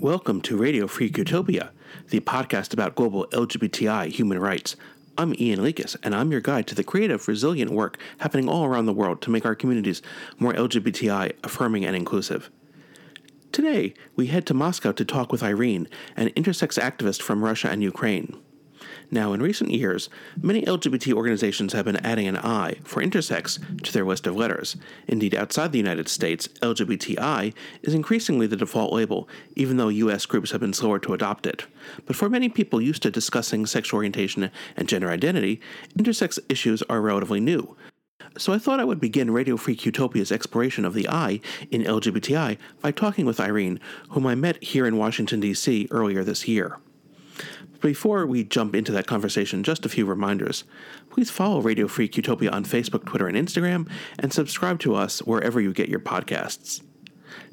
Welcome to Radio Free Utopia, the podcast about global LGBTI human rights. I'm Ian Lekas, and I'm your guide to the creative, resilient work happening all around the world to make our communities more LGBTI affirming and inclusive. Today, we head to Moscow to talk with Irene, an intersex activist from Russia and Ukraine. Now, in recent years, many LGBT organizations have been adding an I for intersex to their list of letters. Indeed, outside the United States, LGBTI is increasingly the default label, even though U.S. groups have been slower to adopt it. But for many people used to discussing sexual orientation and gender identity, intersex issues are relatively new. So I thought I would begin Radio Free Utopia's exploration of the I in LGBTI by talking with Irene, whom I met here in Washington, D.C. earlier this year. Before we jump into that conversation, just a few reminders. Please follow Radio Free Utopia on Facebook, Twitter, and Instagram, and subscribe to us wherever you get your podcasts.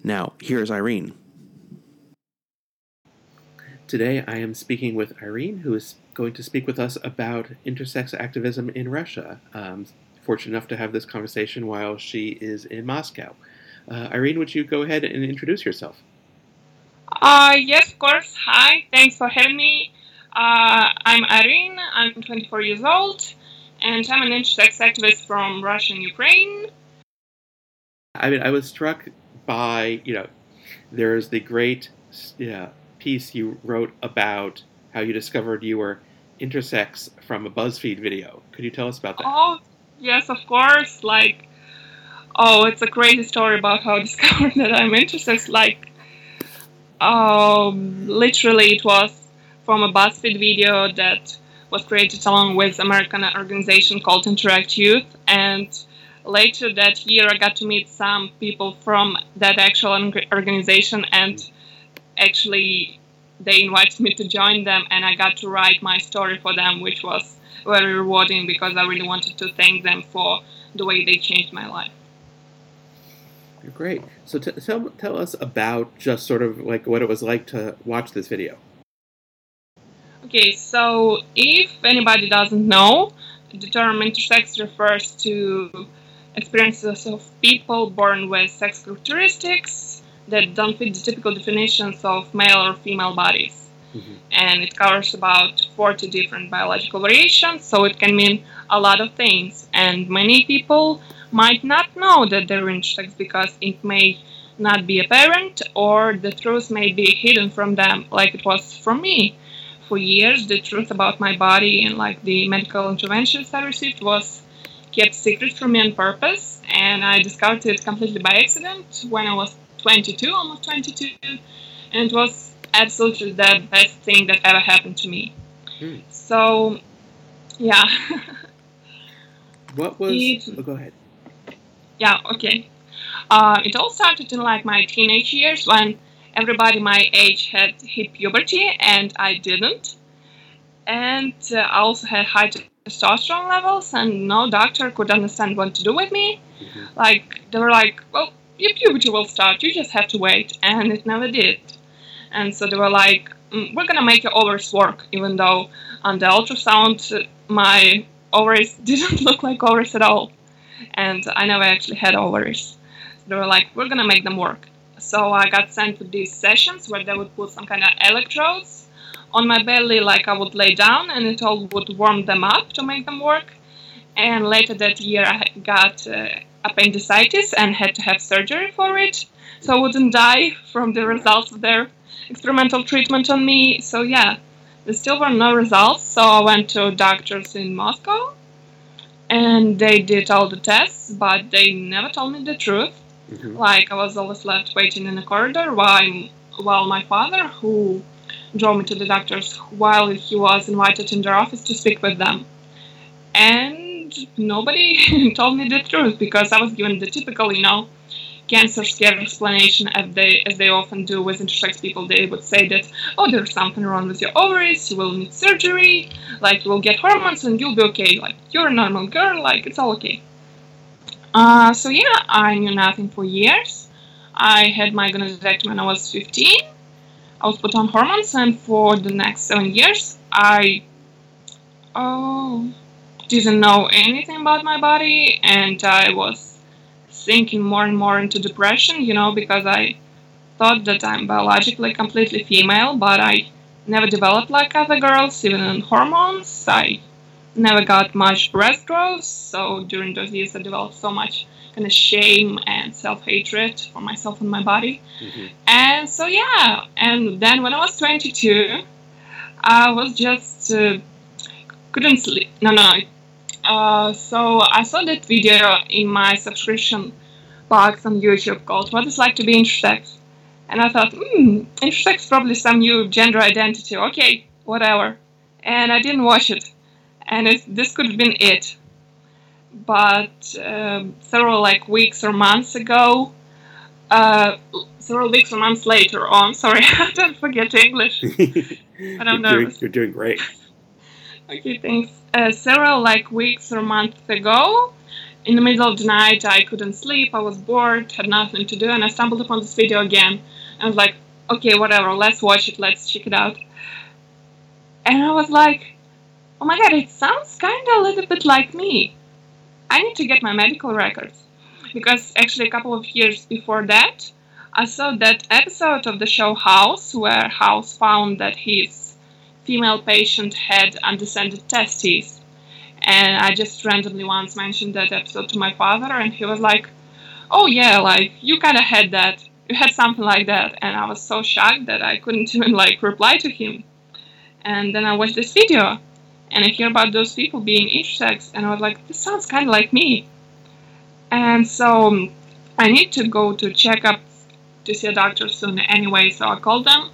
Now, here's Irene. Today, I am speaking with Irene, who is going to speak with us about intersex activism in Russia. Um, fortunate enough to have this conversation while she is in Moscow. Uh, Irene, would you go ahead and introduce yourself? Uh, yes, of course. Hi, thanks for having me. Uh, I'm Irene, I'm 24 years old, and I'm an intersex activist from Russia and Ukraine. I mean, I was struck by, you know, there's the great yeah, piece you wrote about how you discovered you were intersex from a BuzzFeed video. Could you tell us about that? Oh, yes, of course. Like, oh, it's a crazy story about how I discovered that I'm intersex. Like, um, literally, it was from a BuzzFeed video that was created along with American organization called Interact Youth. And later that year, I got to meet some people from that actual organization, and actually, they invited me to join them, and I got to write my story for them, which was very rewarding because I really wanted to thank them for the way they changed my life. Great. So t- tell, tell us about just sort of like what it was like to watch this video. Okay, so if anybody doesn't know, the term intersex refers to experiences of people born with sex characteristics that don't fit the typical definitions of male or female bodies. Mm-hmm. And it covers about 40 different biological variations, so it can mean a lot of things. And many people might not know that they're intersex because it may not be apparent or the truth may be hidden from them, like it was for me for years the truth about my body and like the medical interventions I received was kept secret from me on purpose, and I discovered it completely by accident when I was 22, almost 22, and it was absolutely the best thing that ever happened to me. Hmm. So, yeah. what was? It, oh, go ahead. Yeah. Okay. Uh, it all started in like my teenage years when everybody my age had hit puberty and I didn't. And uh, I also had high testosterone levels, and no doctor could understand what to do with me. Mm-hmm. Like, they were like, well, your puberty will start, you just have to wait. And it never did. And so they were like, mm, we're gonna make your ovaries work, even though on the ultrasound, my ovaries didn't look like ovaries at all. And I never actually had ovaries. They were like, we're gonna make them work. So I got sent to these sessions where they would put some kind of electrodes on my belly, like I would lay down, and it all would warm them up to make them work. And later that year, I got uh, appendicitis and had to have surgery for it, so I wouldn't die from the results of their experimental treatment on me. So yeah, there still were no results. So I went to doctors in Moscow, and they did all the tests, but they never told me the truth. Mm-hmm. Like I was always left waiting in the corridor while while my father, who drove me to the doctors, while he was invited in their office to speak with them, and nobody told me the truth because I was given the typical, you know, cancer scare explanation as they as they often do with intersex people. They would say that oh, there's something wrong with your ovaries, you will need surgery, like you will get hormones and you'll be okay. Like you're a normal girl, like it's all okay. Uh, so yeah, I knew nothing for years. I had my gonadectomy when I was 15. I was put on hormones, and for the next seven years, I oh didn't know anything about my body, and I was sinking more and more into depression. You know, because I thought that I'm biologically completely female, but I never developed like other girls, even in hormones. I never got much breast growth, so during those years I developed so much kind of shame and self-hatred for myself and my body. Mm-hmm. And so yeah, and then when I was 22, I was just uh, couldn't sleep. No, no. Uh, so I saw that video in my subscription box on YouTube called "What It's Like to Be Intersex," and I thought, hmm, intersex probably some new gender identity. Okay, whatever. And I didn't watch it, and it, this could have been it. But uh, several like weeks or months ago, uh, several weeks or months later on, sorry, I don't forget English. but I'm you're, doing, you're doing great. okay, thanks. Uh, several like weeks or months ago, in the middle of the night, I couldn't sleep. I was bored, had nothing to do, and I stumbled upon this video again. I was like, okay, whatever, let's watch it, let's check it out. And I was like, oh my god, it sounds kind of a little bit like me. I need to get my medical records. Because actually, a couple of years before that, I saw that episode of the show House where House found that his female patient had undescended testes. And I just randomly once mentioned that episode to my father, and he was like, Oh, yeah, like, you kind of had that you had something like that and i was so shocked that i couldn't even like reply to him and then i watched this video and i hear about those people being intersex and i was like this sounds kind of like me and so um, i need to go to check up to see a doctor soon anyway so i called them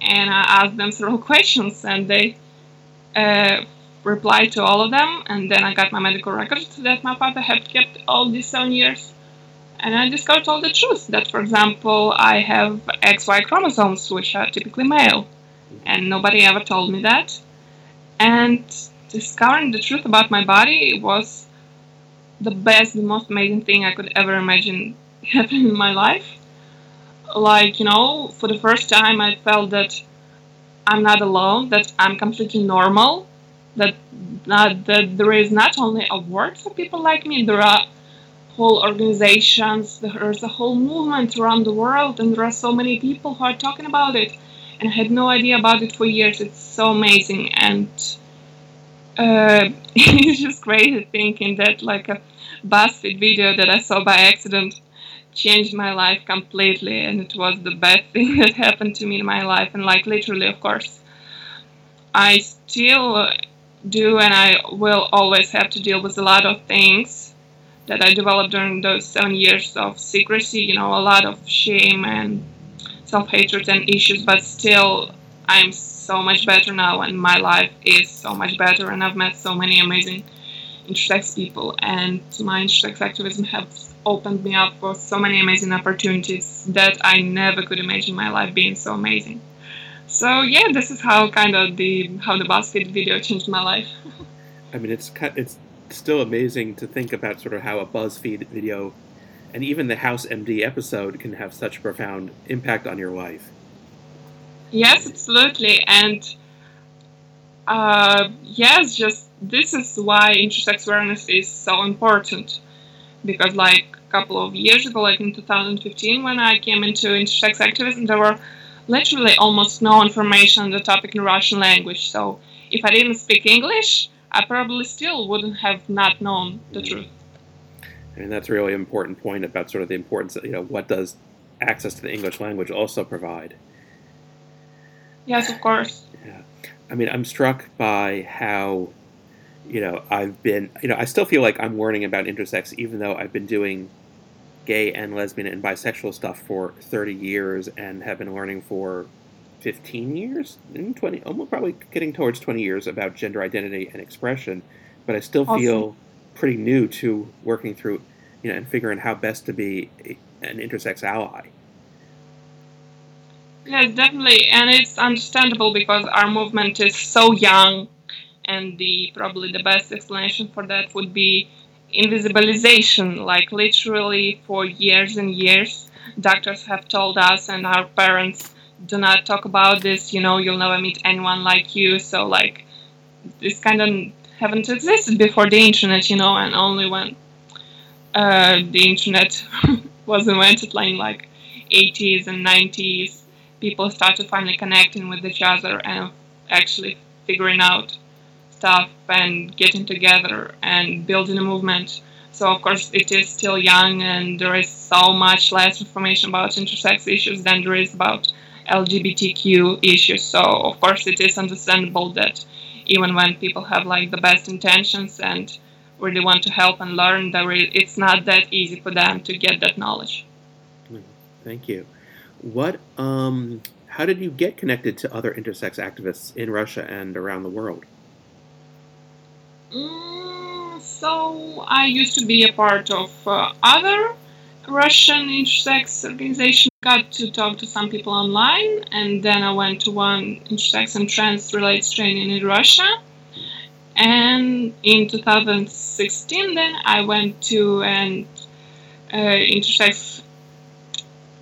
and i asked them several questions and they uh, replied to all of them and then i got my medical records that my father had kept all these seven years and I discovered all the truth that, for example, I have XY chromosomes, which are typically male, and nobody ever told me that. And discovering the truth about my body was the best, the most amazing thing I could ever imagine happening in my life. Like, you know, for the first time, I felt that I'm not alone, that I'm completely normal, that, uh, that there is not only a word for people like me, there are whole organizations, there's a whole movement around the world, and there are so many people who are talking about it. And I had no idea about it for years. It's so amazing, and uh, it's just crazy thinking that like a BuzzFeed video that I saw by accident changed my life completely, and it was the best thing that happened to me in my life. And like literally, of course, I still do, and I will always have to deal with a lot of things that I developed during those seven years of secrecy. You know, a lot of shame and self hatred and issues, but still, I'm so much better now, and my life is so much better. And I've met so many amazing intersex people, and my intersex activism has opened me up for so many amazing opportunities that I never could imagine my life being so amazing. So yeah, this is how kind of the how the BuzzFeed video changed my life. I mean, it's it's still amazing to think about sort of how a BuzzFeed video and even the House MD episode can have such a profound impact on your life. Yes, absolutely. And uh, yes, just this is why intersex awareness is so important. Because, like a couple of years ago, like in 2015, when I came into intersex activism, there were literally almost no information on the topic in Russian language. So, if I didn't speak English, I probably still wouldn't have not known the mm. truth. And that's a really important point about sort of the importance of, you know, what does access to the English language also provide? Yes, of course. Yeah. I mean, I'm struck by how, you know, I've been, you know, I still feel like I'm learning about intersex even though I've been doing gay and lesbian and bisexual stuff for 30 years and have been learning for 15 years, 20, almost probably getting towards 20 years about gender identity and expression, but I still awesome. feel pretty new to working through, you know, and figuring how best to be an intersex ally. Yeah, definitely, and it's understandable because our movement is so young, and the probably the best explanation for that would be invisibilization. Like literally, for years and years, doctors have told us and our parents do not talk about this you know you'll never meet anyone like you so like this kind of haven't existed before the internet you know and only when uh, the internet was invented like, like 80s and 90s, people started finally connecting with each other and actually figuring out stuff and getting together and building a movement. So of course it is still young and there is so much less information about intersex issues than there is about LGBTQ issues. So of course it is understandable that even when people have like the best intentions and really want to help and learn, that it's not that easy for them to get that knowledge. Thank you. What um how did you get connected to other intersex activists in Russia and around the world? Mm, so I used to be a part of uh, other Russian intersex organization. Got to talk to some people online, and then I went to one intersex and trans related training in Russia. And in 2016, then I went to an uh, intersex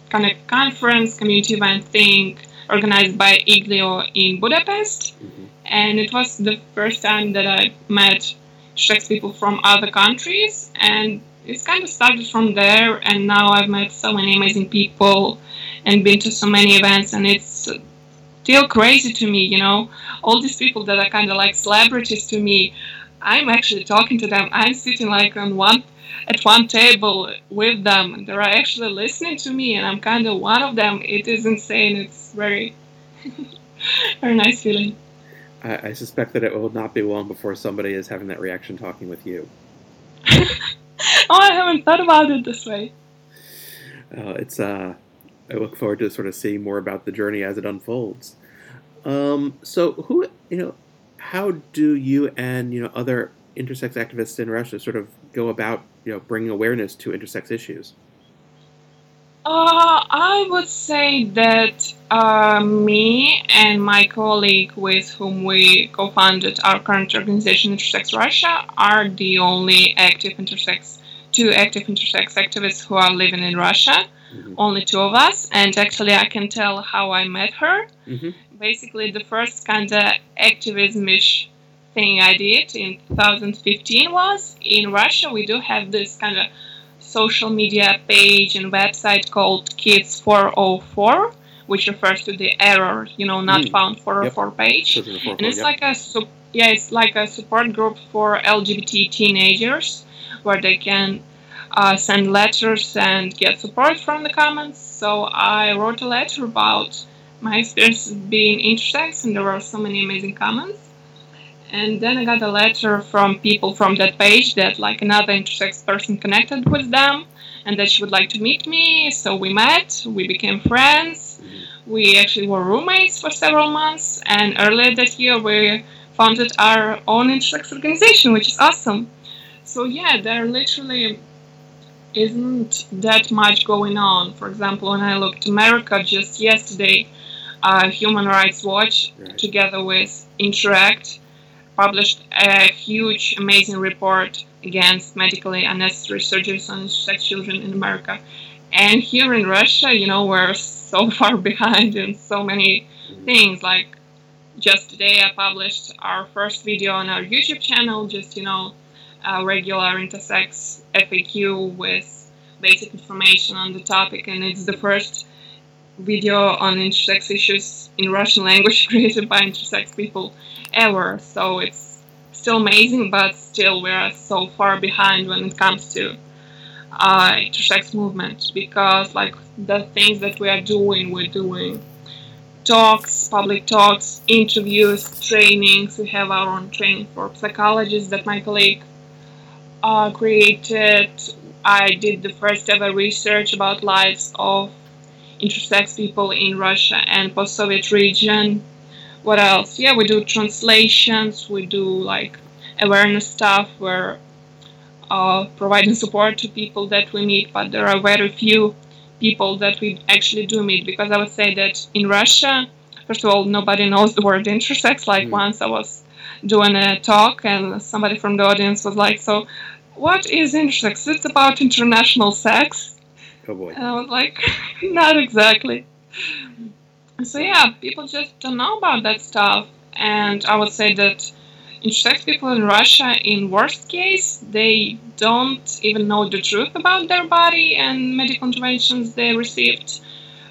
kind of conference, community event thing organized by IGLYO in Budapest. Mm-hmm. And it was the first time that I met trans people from other countries. And it's kind of started from there. And now I've met so many amazing people and been to so many events. And it's still crazy to me, you know, all these people that are kind of like celebrities to me. I'm actually talking to them. I'm sitting like on one at one table with them and they're actually listening to me and I'm kind of one of them. It is insane. It's very, very nice feeling. I, I, suspect that it will not be long before somebody is having that reaction talking with you. oh, I haven't thought about it this way. Uh, it's uh, I look forward to sort of seeing more about the journey as it unfolds. Um, so, who you know, how do you and you know other intersex activists in Russia sort of go about you know bringing awareness to intersex issues? Uh, I would say that uh, me and my colleague with whom we co-founded our current organization, Intersex Russia, are the only active intersex, two active intersex activists who are living in Russia. Mm-hmm. Only two of us, and actually, I can tell how I met her. Mm-hmm. Basically, the first kind of activism-ish thing I did in 2015 was in Russia we do have this kind of social media page and website called Kids 404, which refers to the error, you know, not mm. found 404 yep. page. and it's yep. like a yeah, it's like a support group for LGBT teenagers where they can uh, send letters and get support from the comments. So I wrote a letter about my experience being intersex, and there were so many amazing comments. And then I got a letter from people from that page that like another intersex person connected with them and that she would like to meet me. So we met, we became friends. We actually were roommates for several months. And earlier this year, we founded our own intersex organization, which is awesome. So yeah, there literally isn't that much going on. For example, when I looked to America just yesterday, uh, Human Rights Watch, right. together with Interact, published a huge, amazing report against medically unnecessary surgeries on sex children in America. And here in Russia, you know, we're so far behind in so many things. Like just today, I published our first video on our YouTube channel, just, you know, regular intersex FAQ with basic information on the topic. And it's the first video on intersex issues in Russian language created by intersex people ever. So it's still amazing, but still we are so far behind when it comes to uh, intersex movement because like the things that we are doing, we're doing talks, public talks, interviews, trainings. We have our own training for psychologists that my colleague uh, created. I did the first ever research about lives of intersex people in Russia and post-Soviet region what else? Yeah, we do translations. We do like awareness stuff. We're uh, providing support to people that we meet, but there are very few people that we actually do meet because I would say that in Russia, first of all, nobody knows the word intersex. Like mm. once I was doing a talk and somebody from the audience was like, "So, what is intersex? It's about international sex." Oh boy! And I was like, "Not exactly." So yeah, people just don't know about that stuff, and I would say that intersex people in Russia, in worst case, they don't even know the truth about their body and medical interventions they received.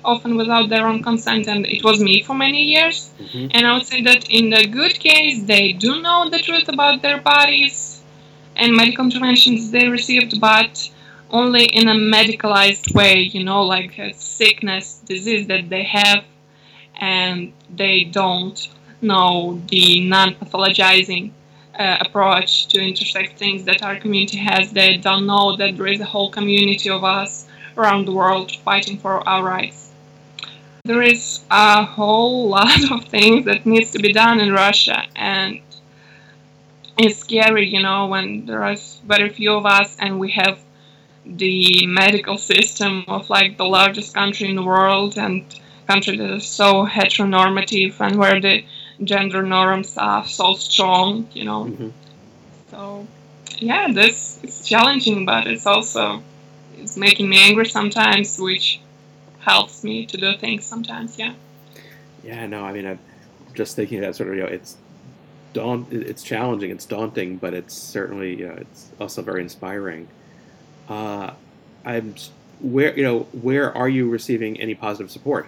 often without their own consent, and it was me for many years. Mm-hmm. And I would say that in the good case, they do know the truth about their bodies and medical interventions they received, but only in a medicalized way, you know, like a sickness, disease that they have, and they don't know the non pathologizing uh, approach to intersex things that our community has. They don't know that there is a whole community of us around the world fighting for our rights. There is a whole lot of things that needs to be done in Russia, and it's scary, you know, when there are very few of us and we have the medical system of like the largest country in the world and country that is so heteronormative and where the gender norms are so strong, you know. Mm-hmm. So yeah, this is challenging, but it's also it's making me angry sometimes, which helps me to do things sometimes. Yeah. Yeah. No, I mean, I'm just thinking that sort of you know, it's daunt, it's challenging, it's daunting, but it's certainly uh, it's also very inspiring. Uh, I'm where you know where are you receiving any positive support?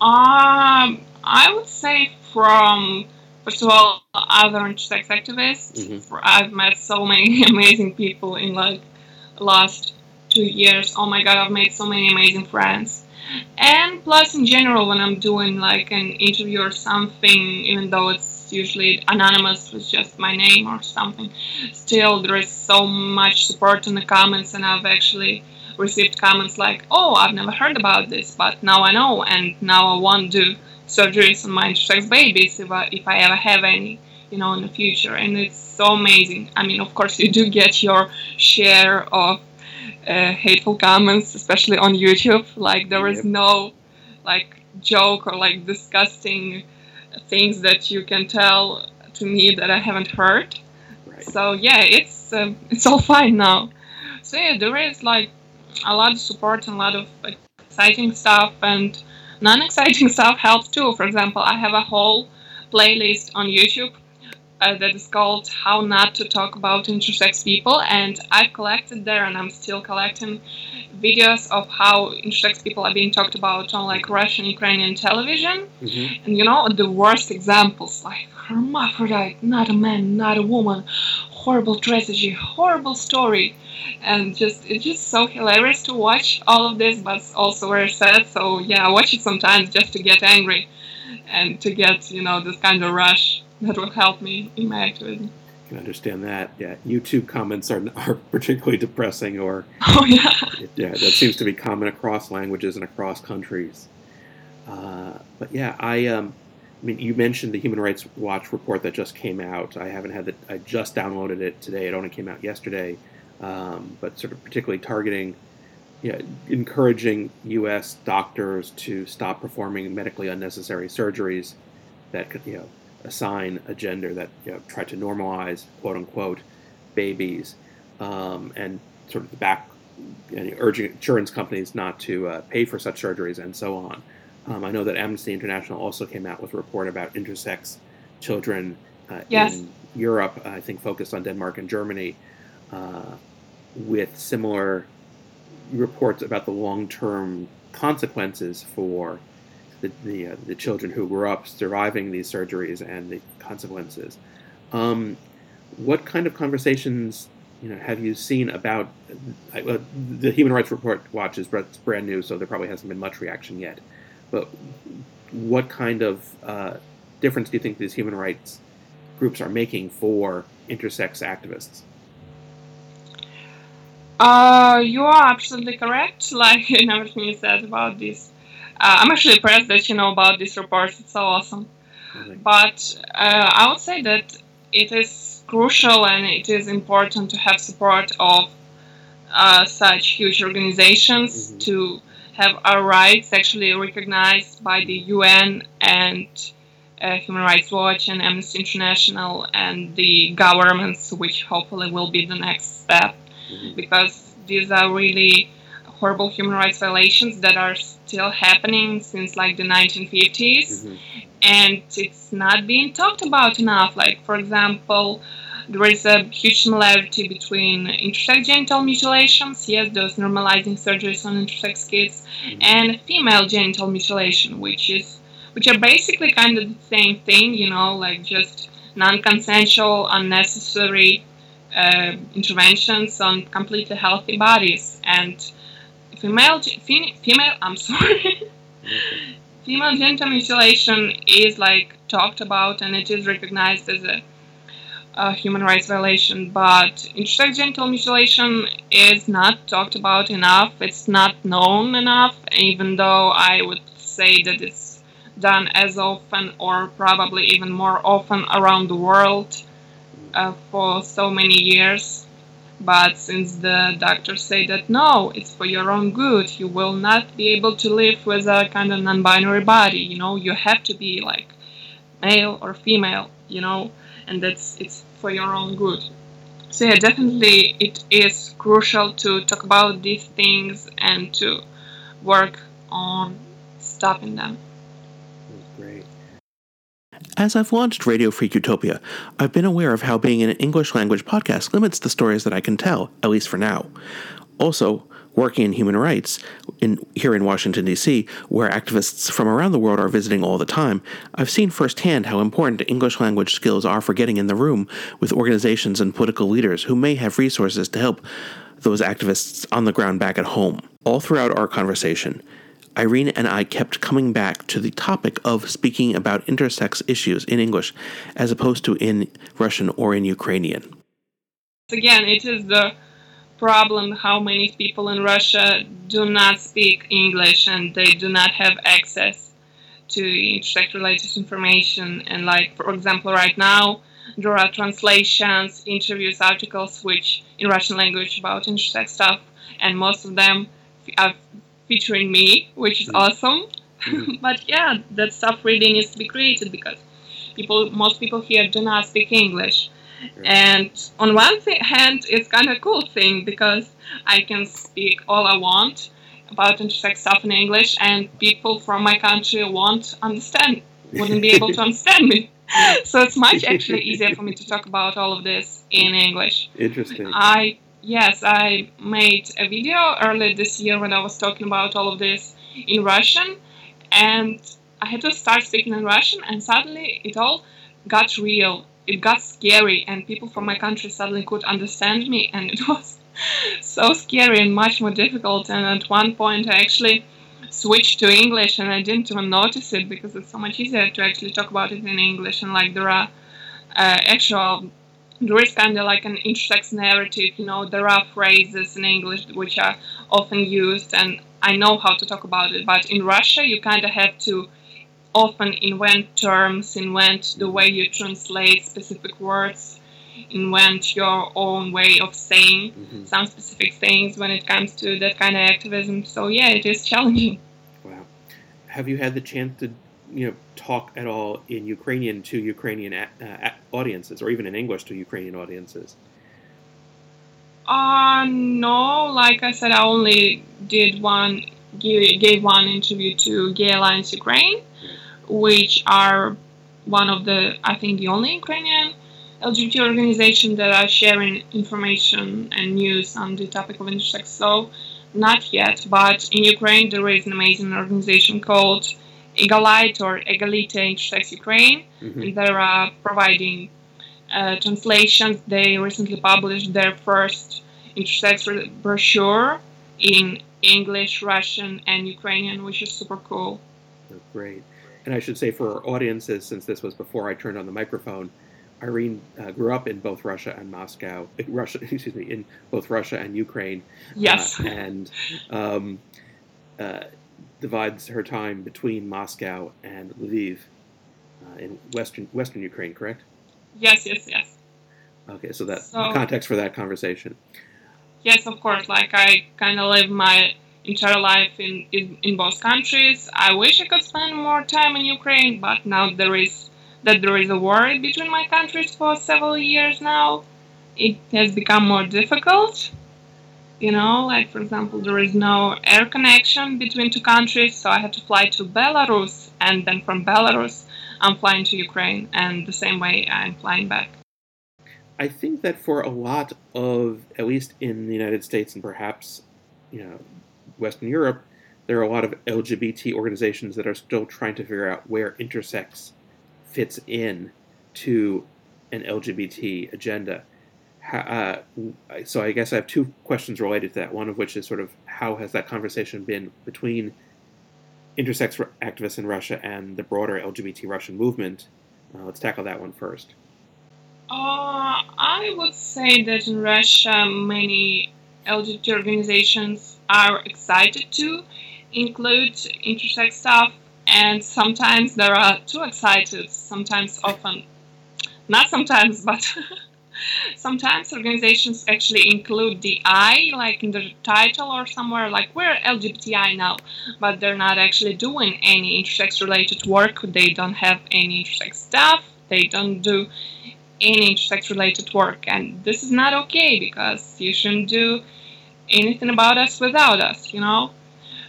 Um, I would say from first of all other intersex activists. Mm-hmm. I've met so many amazing people in like last two years. Oh my god, I've made so many amazing friends. And plus, in general, when I'm doing like an interview or something, even though it's usually anonymous with just my name or something, still there is so much support in the comments, and I've actually received comments like, "Oh, I've never heard about this, but now I know, and now I want to do surgeries on my intersex babies if I, if I ever have any, you know, in the future." And it's so amazing. I mean, of course, you do get your share of uh, hateful comments, especially on YouTube. Like there is no like joke or like disgusting things that you can tell to me that I haven't heard. Right. So yeah, it's uh, it's all fine now. So yeah, there is like a lot of support and a lot of exciting stuff and non-exciting stuff helps too. For example, I have a whole playlist on YouTube uh, that is called How Not to Talk About Intersex People. And I've collected there and I'm still collecting videos of how intersex people are being talked about on like Russian, Ukrainian television. Mm-hmm. And you know, the worst examples like hermaphrodite, not a man, not a woman, horrible tragedy, horrible story. And just it's just so hilarious to watch all of this, but also very sad. So yeah, I watch it sometimes just to get angry and to get, you know, this kind of rush that will help me in my activism. I can understand that. Yeah, YouTube comments are are particularly depressing, or oh yeah, yeah, that seems to be common across languages and across countries. Uh, but yeah, I um, I mean, you mentioned the Human Rights Watch report that just came out. I haven't had it. I just downloaded it today. It only came out yesterday, um, but sort of particularly targeting, yeah, encouraging U.S. doctors to stop performing medically unnecessary surgeries that could, you know assign a gender that you know, try to normalize quote unquote babies um, and sort of the back and urging insurance companies not to uh, pay for such surgeries and so on. Um, I know that Amnesty International also came out with a report about intersex children uh, yes. in Europe, I think focused on Denmark and Germany, uh, with similar reports about the long term consequences for the the, uh, the children who grew up surviving these surgeries and the consequences. Um, what kind of conversations you know have you seen about uh, the Human Rights Report Watch is brand new, so there probably hasn't been much reaction yet. But what kind of uh, difference do you think these human rights groups are making for intersex activists? Uh, you are absolutely correct. Like in everything you said about this uh, I'm actually impressed that you know about these reports. It's so awesome. But uh, I would say that it is crucial and it is important to have support of uh, such huge organizations mm-hmm. to have our rights actually recognized by the UN and uh, Human Rights Watch and Amnesty International and the governments, which hopefully will be the next step, mm-hmm. because these are really horrible human rights violations that are still happening since like the 1950s mm-hmm. and it's not being talked about enough like for example there is a huge similarity between intersex genital mutilations, yes, those normalizing surgeries on intersex kids, mm-hmm. and female genital mutilation, which is which are basically kind of the same thing, you know, like just non-consensual, unnecessary uh, interventions on completely healthy bodies. And female, female, I'm sorry, female genital mutilation is like talked about and it is recognized as a, a human rights violation. But intersex genital mutilation is not talked about enough. It's not known enough, even though I would say that it's done as often or probably even more often around the world uh, for so many years. But since the doctors say that no, it's for your own good, you will not be able to live with a kind of non binary body, you know, you have to be like male or female, you know, and that's it's for your own good. So yeah, definitely it is crucial to talk about these things and to work on stopping them. As I've launched Radio Free Utopia, I've been aware of how being an English language podcast limits the stories that I can tell, at least for now. Also, working in human rights in, here in Washington, D.C., where activists from around the world are visiting all the time, I've seen firsthand how important English language skills are for getting in the room with organizations and political leaders who may have resources to help those activists on the ground back at home. All throughout our conversation, Irene and I kept coming back to the topic of speaking about intersex issues in English as opposed to in Russian or in Ukrainian. Again, it is the problem how many people in Russia do not speak English and they do not have access to intersex related information. And, like, for example, right now, there are translations, interviews, articles which in Russian language about intersex stuff, and most of them are featuring me, which is mm. awesome. Mm. but yeah, that stuff really needs to be created because people, most people here do not speak English. Right. And on one th- hand, it's kind of a cool thing because I can speak all I want about intersex stuff in English, and people from my country won't understand, wouldn't be able to understand me. so it's much actually easier for me to talk about all of this in English. Interesting. I Yes, I made a video earlier this year when I was talking about all of this in Russian, and I had to start speaking in Russian, and suddenly it all got real. It got scary, and people from my country suddenly could understand me, and it was so scary and much more difficult. And at one point, I actually switched to English, and I didn't even notice it because it's so much easier to actually talk about it in English, and like there are uh, actual there is kind of like an intersex narrative, you know, there are phrases in English which are often used, and I know how to talk about it, but in Russia, you kind of have to often invent terms, invent the way you translate specific words, invent your own way of saying mm-hmm. some specific things when it comes to that kind of activism. So, yeah, it is challenging. Wow. Have you had the chance to you know talk at all in Ukrainian to Ukrainian uh, audiences, or even in English to Ukrainian audiences? Uh, no. Like I said, I only did one, gave one interview to Gay Alliance Ukraine, which are one of the, I think, the only Ukrainian LGBT organization that are sharing information and news on the topic of intersex. So, not yet, but in Ukraine there is an amazing organization called Egalite or Egalite Intersex Ukraine, mm-hmm. and they are providing uh, translations. They recently published their first intersex brochure in English, Russian, and Ukrainian, which is super cool. Oh, great. And I should say for our audiences, since this was before I turned on the microphone, Irene uh, grew up in both Russia and Moscow. Russia, excuse me, in both Russia and Ukraine. Yes. Uh, and um, uh, divides her time between Moscow and Lviv uh, in western western Ukraine, correct? Yes, yes, yes. Okay, so that so, context for that conversation. Yes, of course. Like I kind of live my entire life in, in in both countries. I wish I could spend more time in Ukraine, but now there is that there is a war between my countries for several years now. It has become more difficult you know like for example there is no air connection between two countries so i had to fly to belarus and then from belarus i'm flying to ukraine and the same way i'm flying back I think that for a lot of, at least in the United States and perhaps, you know, Western Europe, there are a lot of LGBT organizations that are still trying to figure out where intersex fits in to an LGBT agenda. Uh, so I guess I have two questions related to that. One of which is sort of how has that conversation been between intersex activists in Russia and the broader LGBT Russian movement? Uh, let's tackle that one first. Uh, I would say that in Russia, many LGBT organizations are excited to include intersex stuff, and sometimes they are too excited. Sometimes, often, not sometimes, but sometimes organizations actually include the I, like in the title or somewhere, like we're LGBTI now, but they're not actually doing any intersex related work. They don't have any intersex stuff. They don't do any intersex related work, and this is not okay because you shouldn't do anything about us without us, you know.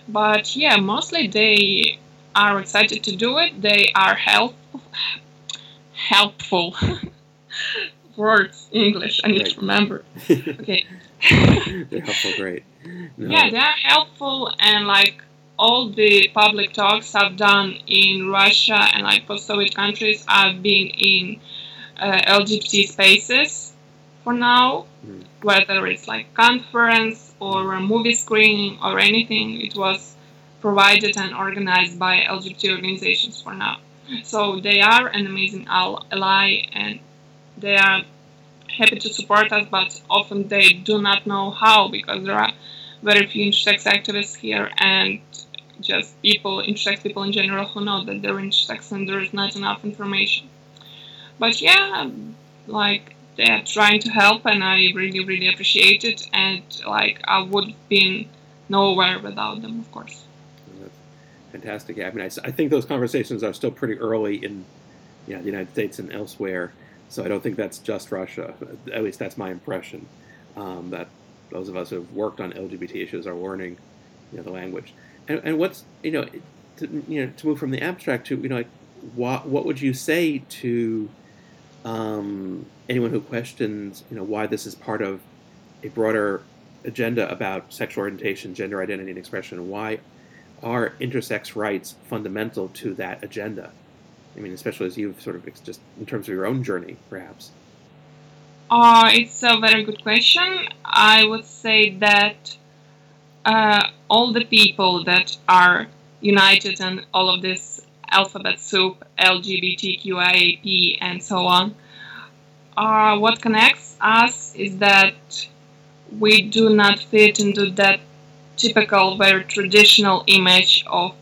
But yeah, mostly they are excited to do it. They are help helpful. Words in English. I need right. to remember. Okay. They're helpful. Great. No. Yeah, they're helpful and like all the public talks I've done in Russia and like post-Soviet countries, I've been in uh, LGBT spaces for now, mm. whether it's like conference or a movie screening or anything. It was provided and organized by LGBT organizations for now. So they are an amazing ally and they are happy to support us, but often they do not know how because there are very few intersex activists here and just people, intersex people in general, who know that they're intersex and there is not enough information. But yeah, um, like they're trying to help, and I really, really appreciate it. And like I would have been nowhere without them, of course. fantastic. I mean, I, I, think those conversations are still pretty early in, yeah, the United States and elsewhere. So I don't think that's just Russia. At least that's my impression. Um, that those of us who have worked on LGBT issues are learning, you know, the language. And, and what's you know, to, you know, to move from the abstract to you know, like, what what would you say to um, anyone who questions, you know, why this is part of a broader agenda about sexual orientation, gender identity, and expression, why are intersex rights fundamental to that agenda? I mean, especially as you've sort of just in terms of your own journey, perhaps. Uh, it's a very good question. I would say that uh, all the people that are united in all of this alphabet soup, LGBTQIAP, and so on. Uh, what connects us is that we do not fit into that typical, very traditional image of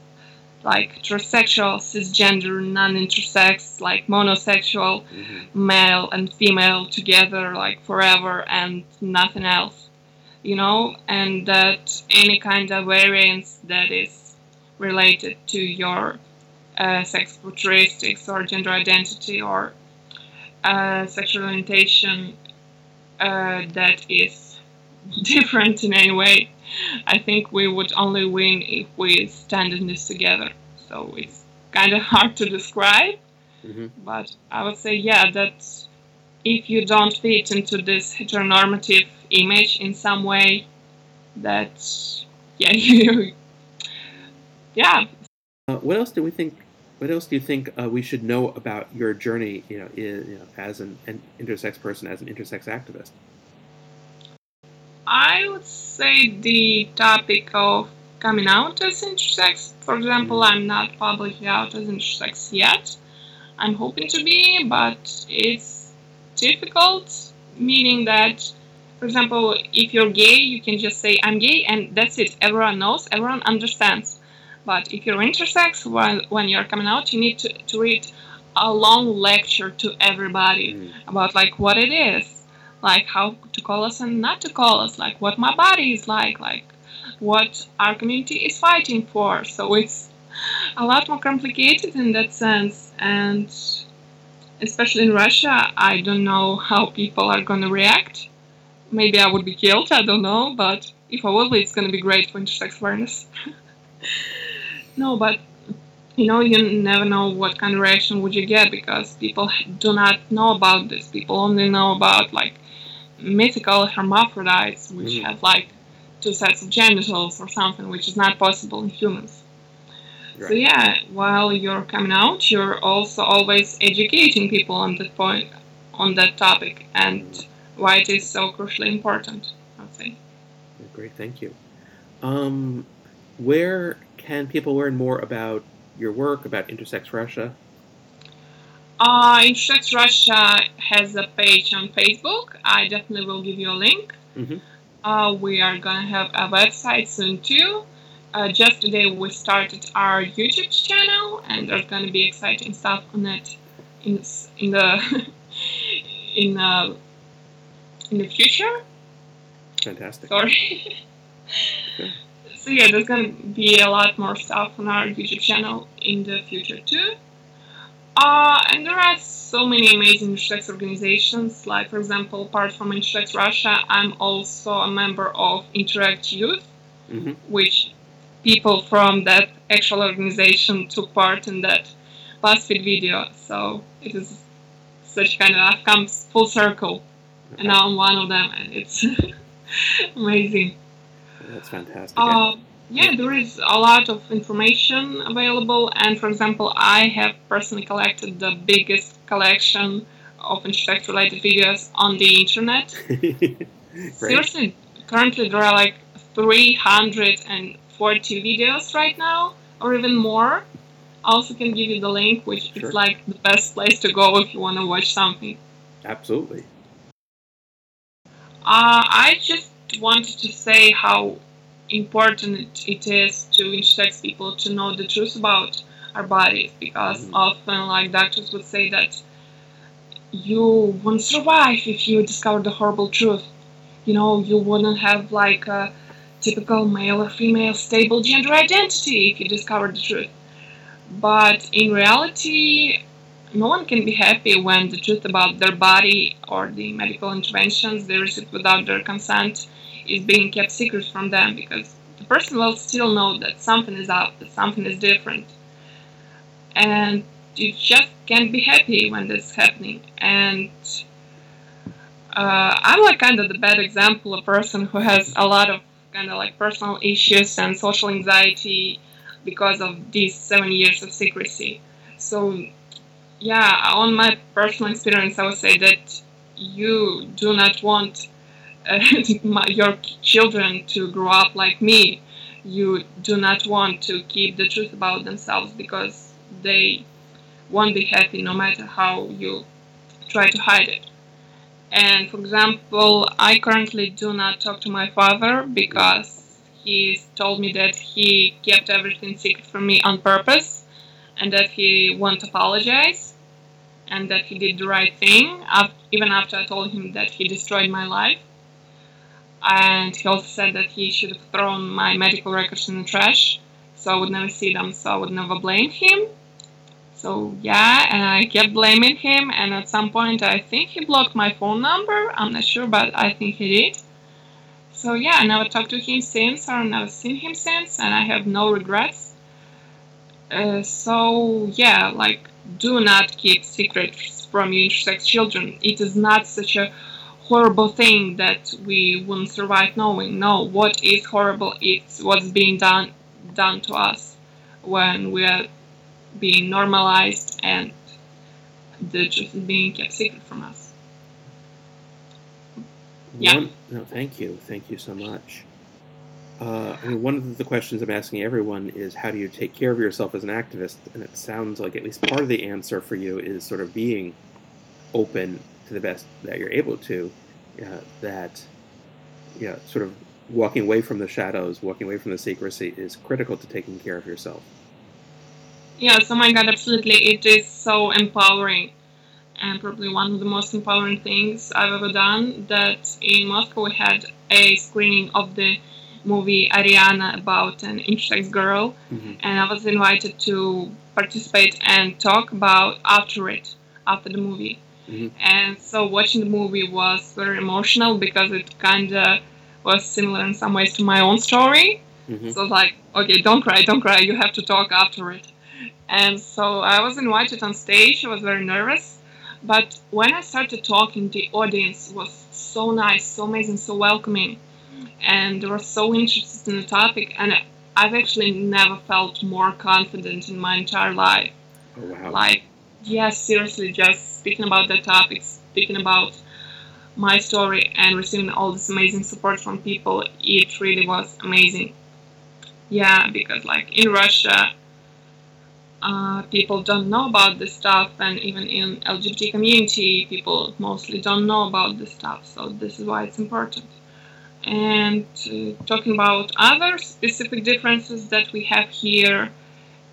like transsexual, cisgender, non-intersex, like monosexual, mm-hmm. male and female together, like forever and nothing else, you know, and that any kind of variance that is related to your uh, sex characteristics or gender identity or uh, sexual orientation uh, that is different in any way. I think we would only win if we stand in this together. So it's kind of hard to describe, mm-hmm. but I would say, yeah, that if you don't fit into this heteronormative image in some way, that yeah, you yeah. Uh, what else do we think what else do you think uh, we should know about your journey, you know, in, you know, as an, an, intersex person, as an intersex activist? I would say the topic of coming out as intersex. For example, mm-hmm. I'm not publicly out as intersex yet. I'm hoping to be, but it's difficult, meaning that, for example, if you're gay, you can just say, I'm gay, and that's it. Everyone knows, everyone understands but if you're intersex, when, when you're coming out, you need to, to read a long lecture to everybody mm. about like what it is, like how to call us and not to call us, like what my body is like, like what our community is fighting for. So it's a lot more complicated in that sense, and especially in Russia, I don't know how people are going to react. Maybe I would be killed, I don't know, but if I will it's going to be great for intersex awareness. No, but you know, you never know what kind of reaction would you get because people do not know about this. People only know about like mythical hermaphrodites, which Mhm. have like two sets of genitals or something, which is not possible in humans. So yeah, while you're coming out, you're also always educating people on that point, on that topic, and why it is so crucially important. I'd say. Great, thank you. Um, where can people learn more about your work, about Intersex Russia? Uh, Intersex Russia has a page on Facebook. I definitely will give you a link. Mhm. Uh, we are gonna have a website soon too. Uh, just today we started our YouTube channel, and there's gonna be exciting stuff on it in in the in uh, in the future. Fantastic. Sorry. Okay. so yeah, there's gonna be a lot more stuff on our YouTube channel in the future too. Uh, and there are so many amazing intersex organizations. Like for example, apart from Intersex Russia, I'm also a member of Interact Youth, hmm which people from that actual organization took part in that BuzzFeed video. So it is such kind of I've come full circle, and now I'm one of them, and it's amazing. That's fantastic. Uh, yeah, there is a lot of information available, and for example, I have personally collected the biggest collection of intersex related videos on the internet. Seriously, currently there are like 340 videos right now, or even more. I also can give you the link, which Sure. is like the best place to go if you want to watch something. Absolutely. Uh, I just wanted to say how important it is to instruct people to know the truth about our bodies because Mhm. often, like doctors would say that you won't survive if you discover the horrible truth. You know, you wouldn't have like a typical male or female stable gender identity if you discovered the truth. But in reality, no one can be happy when the truth about their body or the medical interventions they receive without their consent is being kept secret from them because the person will still know that something is up, that something is different. And you just can't be happy when this is happening. And uh, I'm like kind of the bad example, a person who has a lot of kind of like personal issues and social anxiety because of these seven years of secrecy. So yeah, on my personal experience, I would say that you do not want my, your children to grow up like me. You do not want to keep the truth about themselves because they won't be happy no matter how you try to hide it. And for example, I currently do not talk to my father because he told me that he kept everything secret from me on purpose and that he won't apologize and that he did the right thing, even after I told him that he destroyed my life. And he also said that he should have thrown my medical records in the trash, so I would never see them, so I would never blame him. So yeah, and I kept blaming him, and at some point I think he blocked my phone number. I'm not sure, but I think he did. So yeah, I never talked to him since, or never seen him since, and I have no regrets. Uh, so yeah, like do not keep secrets from your intersex children. It is not such a horrible thing that we wouldn't survive knowing. No, what is horrible is what's being done done to us when we are being normalized and the is being kept secret from us. Yeah. One, no, thank you. Thank you so much. Uh, I mean, one of the questions I'm asking everyone is how do you take care of yourself as an activist? And it sounds like at least part of the answer for you is sort of being open to the best that you're able to. Uh, that, yeah, sort of walking away from the shadows, walking away from the secrecy is critical to taking care of yourself. Yes, oh my god, absolutely. It is so empowering. And probably one of the most empowering things I've ever done. That in Moscow we had a screening of the movie Arianna about an intersex girl, Mhm. and I was invited to participate and talk about after it, after the movie. Mhm. And so watching the movie was very emotional because it kind of was similar in some ways to my own story. Mhm. So like, okay, don't cry, don't cry. You have to talk after it. And so I was invited on stage. I was very nervous. But when I started talking, the audience was so nice, so amazing, so welcoming. And they were so interested in the topic. And I've actually never felt more confident in my entire life. Oh, wow. Like, yes, seriously, just speaking about the topic, speaking about my story and receiving all this amazing support from people, it really was amazing. Yeah, because like in Russia, uh, people don't know about this stuff, and even in LGBT community, people mostly don't know about this stuff. So this is why it's important. And uh, talking about other specific differences that we have here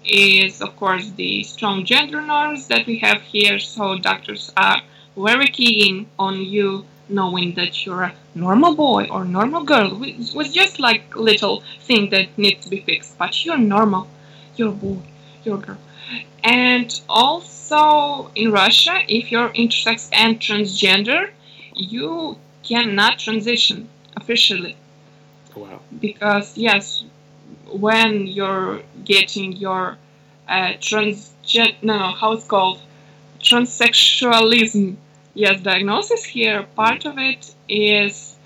is, of course, the strong gender norms that we have here. So doctors are very keen on you knowing that you're a normal boy or normal girl. It was just like little thing that needs to be fixed, but you're normal. You're a boy. You're a girl. And also in Russia, if you're intersex and transgender, you cannot transition officially. Wow. Because yes, when you're getting your uh, transgen no, how it's called? Transsexualism. Yes diagnosis here. Part of it is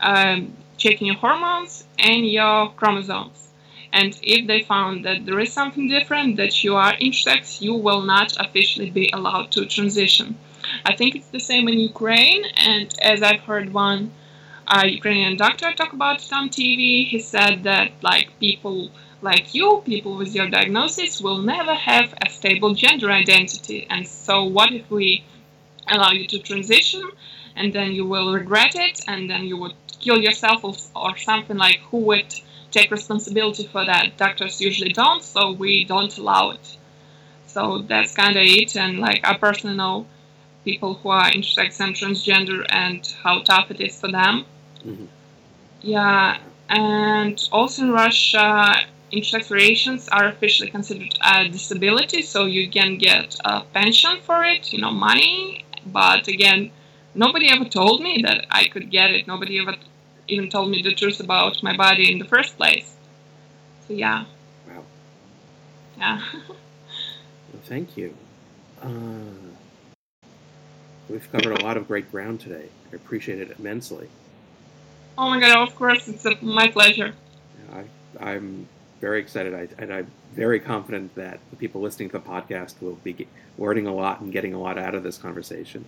um, checking your hormones and your chromosomes. And if they found that there is something different that you are intersex you will not officially be allowed to transition. I think it's the same in ukraine and as i've heard one uh, ukrainian doctor talk about it on tv he said that like people like you, people with your diagnosis will never have a stable gender identity. And so, what if we allow you to transition and then you will regret it and then you would kill yourself or, or something like who would take responsibility for that? Doctors usually don't, so we don't allow it. So, that's kind of it. And like, I personally know people who are intersex and transgender and how tough it is for them. Mm-hmm. Yeah, and also in Russia, intersex relations are officially considered a disability, so you can get a pension for it, you know, money. But again, nobody ever told me that I could get it. Nobody ever even told me the truth about my body in the first place. So yeah. Wow. Yeah. well, thank you. Uh, we've covered a lot of great ground today. I appreciate it immensely. Oh my god! Of course, it's a, my pleasure. I, I'm very excited, I, and I'm very confident that the people listening to the podcast will be learning a lot and getting a lot out of this conversation.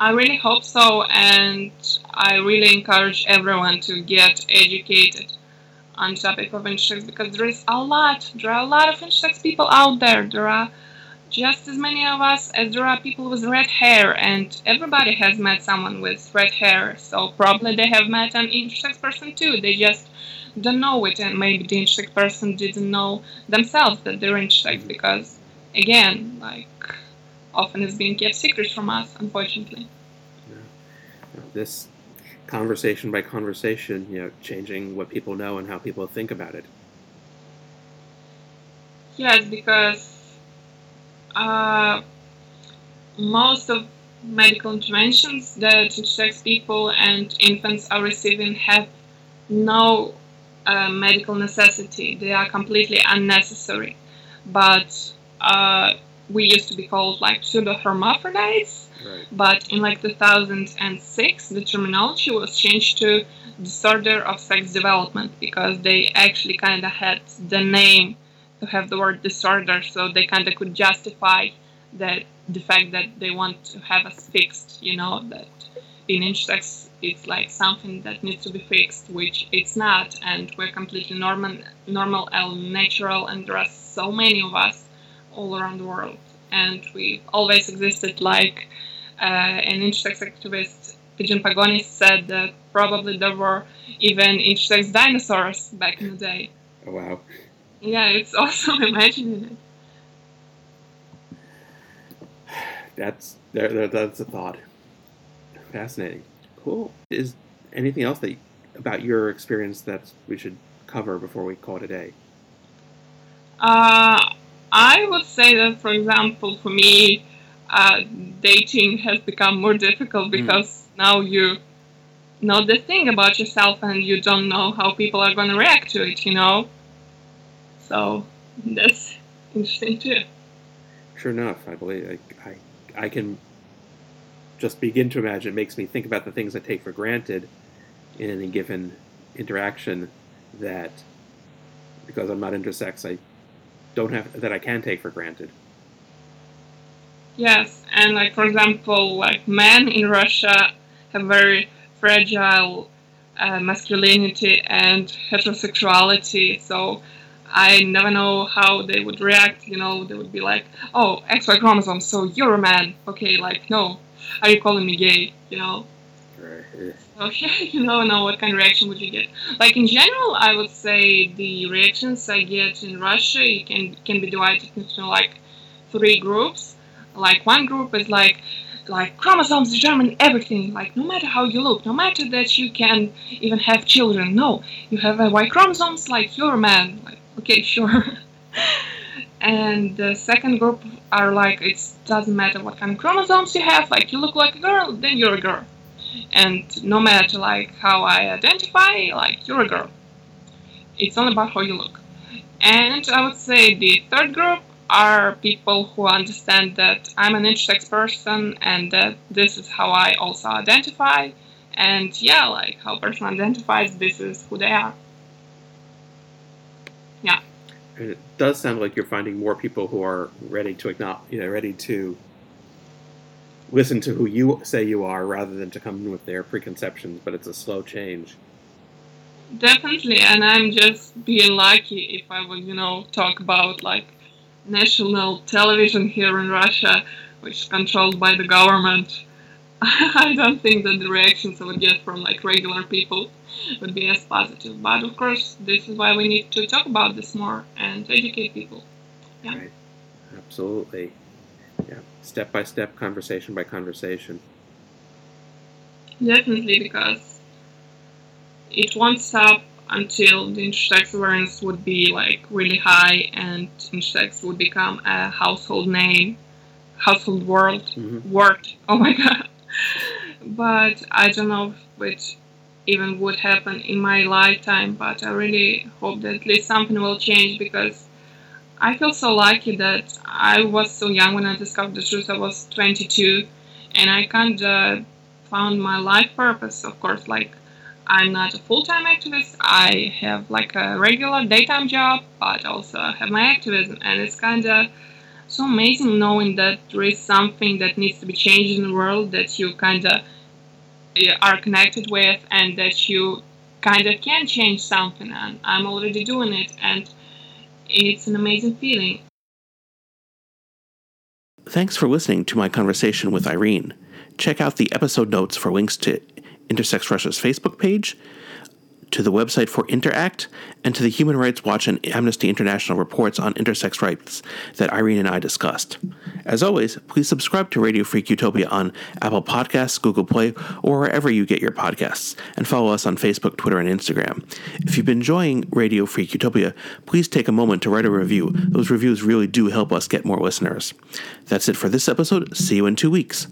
I really hope so, and I really encourage everyone to get educated on the topic of intersex because there is a lot. There are a lot of intersex people out there. There are just as many of us as there are people with red hair, and everybody has met someone with red hair. So probably they have met an intersex person too. They just don't know it, and maybe the intersex person didn't know themselves that they're intersex mm-hmm. because, again, like often it's being kept secret from us, unfortunately. Yeah. This conversation by conversation, you know, changing what people know and how people think about it. Yes, because uh, most of medical interventions that intersex people and infants are receiving have no uh, medical necessity. They are completely unnecessary. But uh, we used to be called like pseudo hermaphrodites. Right. But in like 2006, the terminology was changed to disorder of sex development because they actually kind of had the name to have the word disorder, so they kind of could justify that the fact that they want to have us fixed. You know that in intersex it's like something that needs to be fixed, which it's not, and we're completely normal, normal and natural, and there are so many of us all around the world, and we've always existed. Like uh, an intersex activist, Pidgeon Pagonis, said that probably there were even intersex dinosaurs back in the day. Wow! Yeah, it's awesome imagining it. That's there, that's a thought. Fascinating. Cool. Is anything else that about your experience that we should cover before we call it a day? Uh, I would say that, for example, for me, uh, dating has become more difficult because mm. now you know the thing about yourself and you don't know how people are going to react to it, you know? So that's interesting too. Sure enough, I believe I, I, I can just begin to imagine. It makes me think about the things I take for granted in any given interaction that because I'm not intersex, I don't have that I can take for granted. Yes, and like for example, like men in Russia have very fragile uh, masculinity and heterosexuality, so I never know how they would react. You know, they would be like, "Oh, XY chromosome, so you're a man." Okay, like, no, are you calling me gay? You know. Right. Okay, you know what kind of reaction would you get. Like in general, I would say the reactions I get in Russia can can be divided into like three groups. Like one group is like like chromosomes determine everything. Like no matter how you look, no matter that you can even have children, no, you have a Y chromosomes. Like you're a man. Like okay, sure. and the second group are like it doesn't matter what kind of chromosomes you have. Like you look like a girl, then you're a girl. And no matter like how I identify, like you're a girl. It's all about how you look. And I would say the third group are people who understand that I'm an intersex person and that this is how I also identify. And yeah, like how a person identifies, this is who they are. Yeah. And it does sound like you're finding more people who are ready to acknowledge, you know, ready to listen to who you say you are rather than to come in with their preconceptions, but it's a slow change. Definitely, and I'm just being lucky if I would, you know, talk about like national television here in Russia, which is controlled by the government. I don't think that the reactions I would get from like regular people would be as positive. But of course, this is why we need to talk about this more and educate people. Yeah. Right. Absolutely. Yeah. Step by step, conversation by conversation. Definitely, because it won't stop until the intersex awareness would be like really high and intersex would become a household name, household word, Mhm. word. Oh my god! But I don't know it even would happen in my lifetime. But I really hope that at least something will change because I feel so lucky that I was so young when I discovered the truth. I was 22, and I kind of found my life purpose. Of course, like I'm not a full-time activist. I have like a regular daytime job, but also have my activism, and it's kind of so amazing knowing that there is something that needs to be changed in the world that you kind of uh, are connected with, and that you kind of can change something. And I'm already doing it, and it's an amazing feeling. Thanks for listening to my conversation with Irene. Check out the episode notes for links to Intersex Russia's Facebook page, to the website for Interact, and to the Human Rights Watch and Amnesty International reports on intersex rights that Irene and I discussed. As always, please subscribe to Radio Free Utopia on Apple Podcasts, Google Play, or wherever you get your podcasts, and follow us on Facebook, Twitter, and Instagram. If you've been enjoying Radio Free Utopia, please take a moment to write a review. Those reviews really do help us get more listeners. That's it for this episode. See you in two weeks.